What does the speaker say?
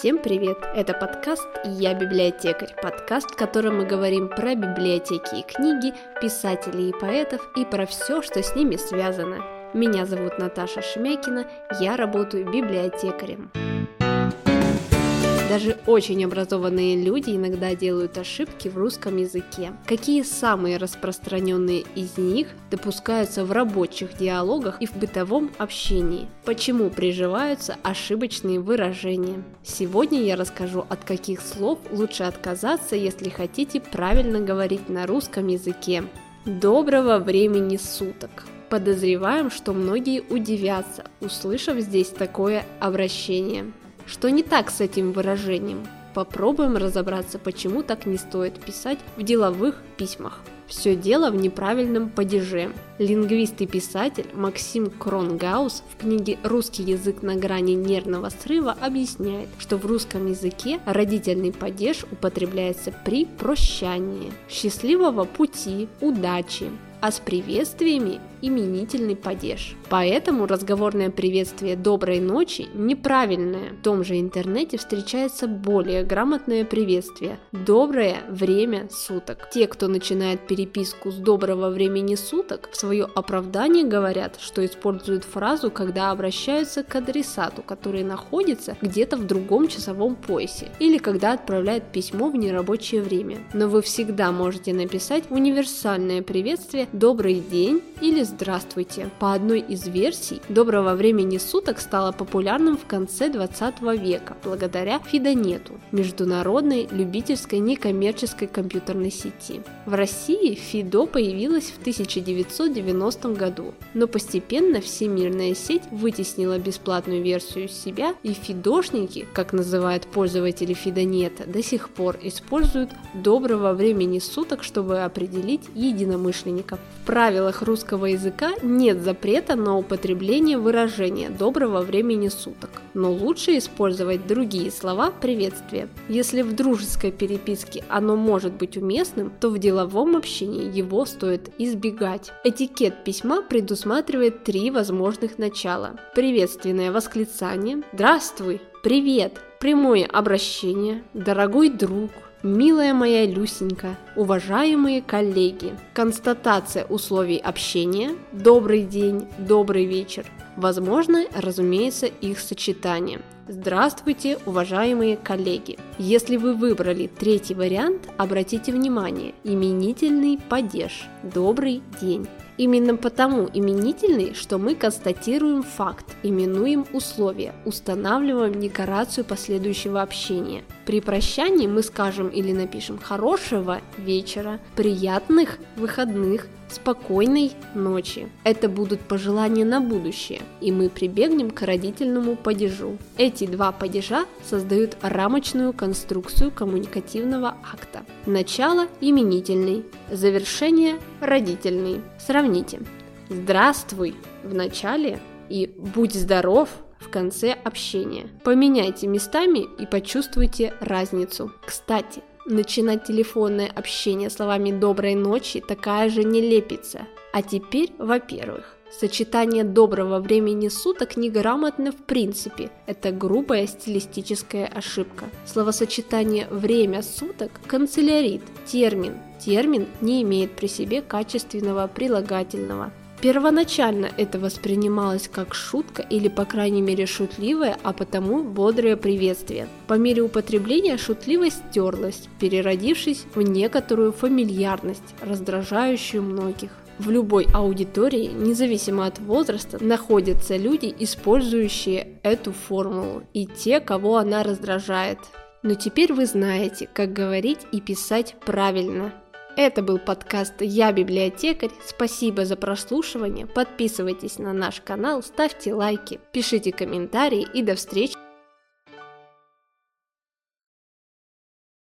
Всем привет! Это подкаст «Я библиотекарь», подкаст, в котором мы говорим про библиотеки и книги, писателей и поэтов и про все, что с ними связано. Меня зовут Наташа Шемякина, я работаю библиотекарем. Даже очень образованные люди иногда делают ошибки в русском языке. Какие самые распространенные из них допускаются в рабочих диалогах и в бытовом общении? Почему приживаются ошибочные выражения? Сегодня я расскажу, от каких слов лучше отказаться, если хотите правильно говорить на русском языке. Доброго времени суток! Подозреваем, что многие удивятся, услышав здесь такое обращение. Что не так с этим выражением? Попробуем разобраться, почему так не стоит писать в деловых письмах. Все дело в неправильном падеже. Лингвист и писатель Максим Кронгаус в книге «Русский язык на грани нервного срыва» объясняет, что в русском языке родительный падеж употребляется при прощании. Счастливого пути, удачи, а с приветствиями именительный падеж. Поэтому разговорное приветствие «доброй ночи» неправильное. В том же интернете встречается более грамотное приветствие «доброе время суток». Те, кто начинает переписку с «доброго времени суток», в свое оправдание говорят, что используют фразу, когда обращаются к адресату, который находится где-то в другом часовом поясе, или когда отправляют письмо в нерабочее время. Но вы всегда можете написать универсальное приветствие «добрый день» или «Здравствуйте». По одной из версий, доброго времени суток стало популярным в конце 20 века благодаря Фидонету, международной любительской некоммерческой компьютерной сети. В России Фидо появилась в 1990 году, но постепенно всемирная сеть вытеснила бесплатную версию себя, и фидошники, как называют пользователи Фидонета, до сих пор используют доброго времени суток, чтобы определить единомышленников. В правилах русского языка нет запрета на употребление выражения «доброго времени суток», но лучше использовать другие слова приветствия. Если в дружеской переписке оно может быть уместным, то в деловом общении его стоит избегать. Этикет письма предусматривает три возможных начала. Приветственное восклицание «Здравствуй», «Привет», прямое обращение, «Дорогой друг», Милая моя Люсенька, уважаемые коллеги, констатация условий общения, добрый день, добрый вечер, возможно, разумеется, их сочетание. Здравствуйте, уважаемые коллеги! Если вы выбрали третий вариант, обратите внимание, именительный падеж, добрый день. Именно потому именительный, что мы констатируем факт, именуем условия, устанавливаем декорацию последующего общения. При прощании мы скажем или напишем хорошего вечера, приятных выходных, спокойной ночи. Это будут пожелания на будущее, и мы прибегнем к родительному падежу. Эти два падежа создают рамочную конструкцию коммуникативного акта. Начало именительный, завершение родительный. Сравните. Здравствуй в начале и будь здоров в конце общения. Поменяйте местами и почувствуйте разницу. Кстати, начинать телефонное общение словами «доброй ночи» такая же нелепица. А теперь, во-первых, Сочетание доброго времени суток неграмотно в принципе. Это грубая стилистическая ошибка. Словосочетание «время суток» – канцелярит, термин. Термин не имеет при себе качественного прилагательного. Первоначально это воспринималось как шутка или по крайней мере шутливое, а потому бодрое приветствие. По мере употребления шутливость стерлась, переродившись в некоторую фамильярность, раздражающую многих. В любой аудитории, независимо от возраста, находятся люди, использующие эту формулу, и те, кого она раздражает. Но теперь вы знаете, как говорить и писать правильно. Это был подкаст «Я библиотекарь». Спасибо за прослушивание. Подписывайтесь на наш канал, ставьте лайки, пишите комментарии и до встречи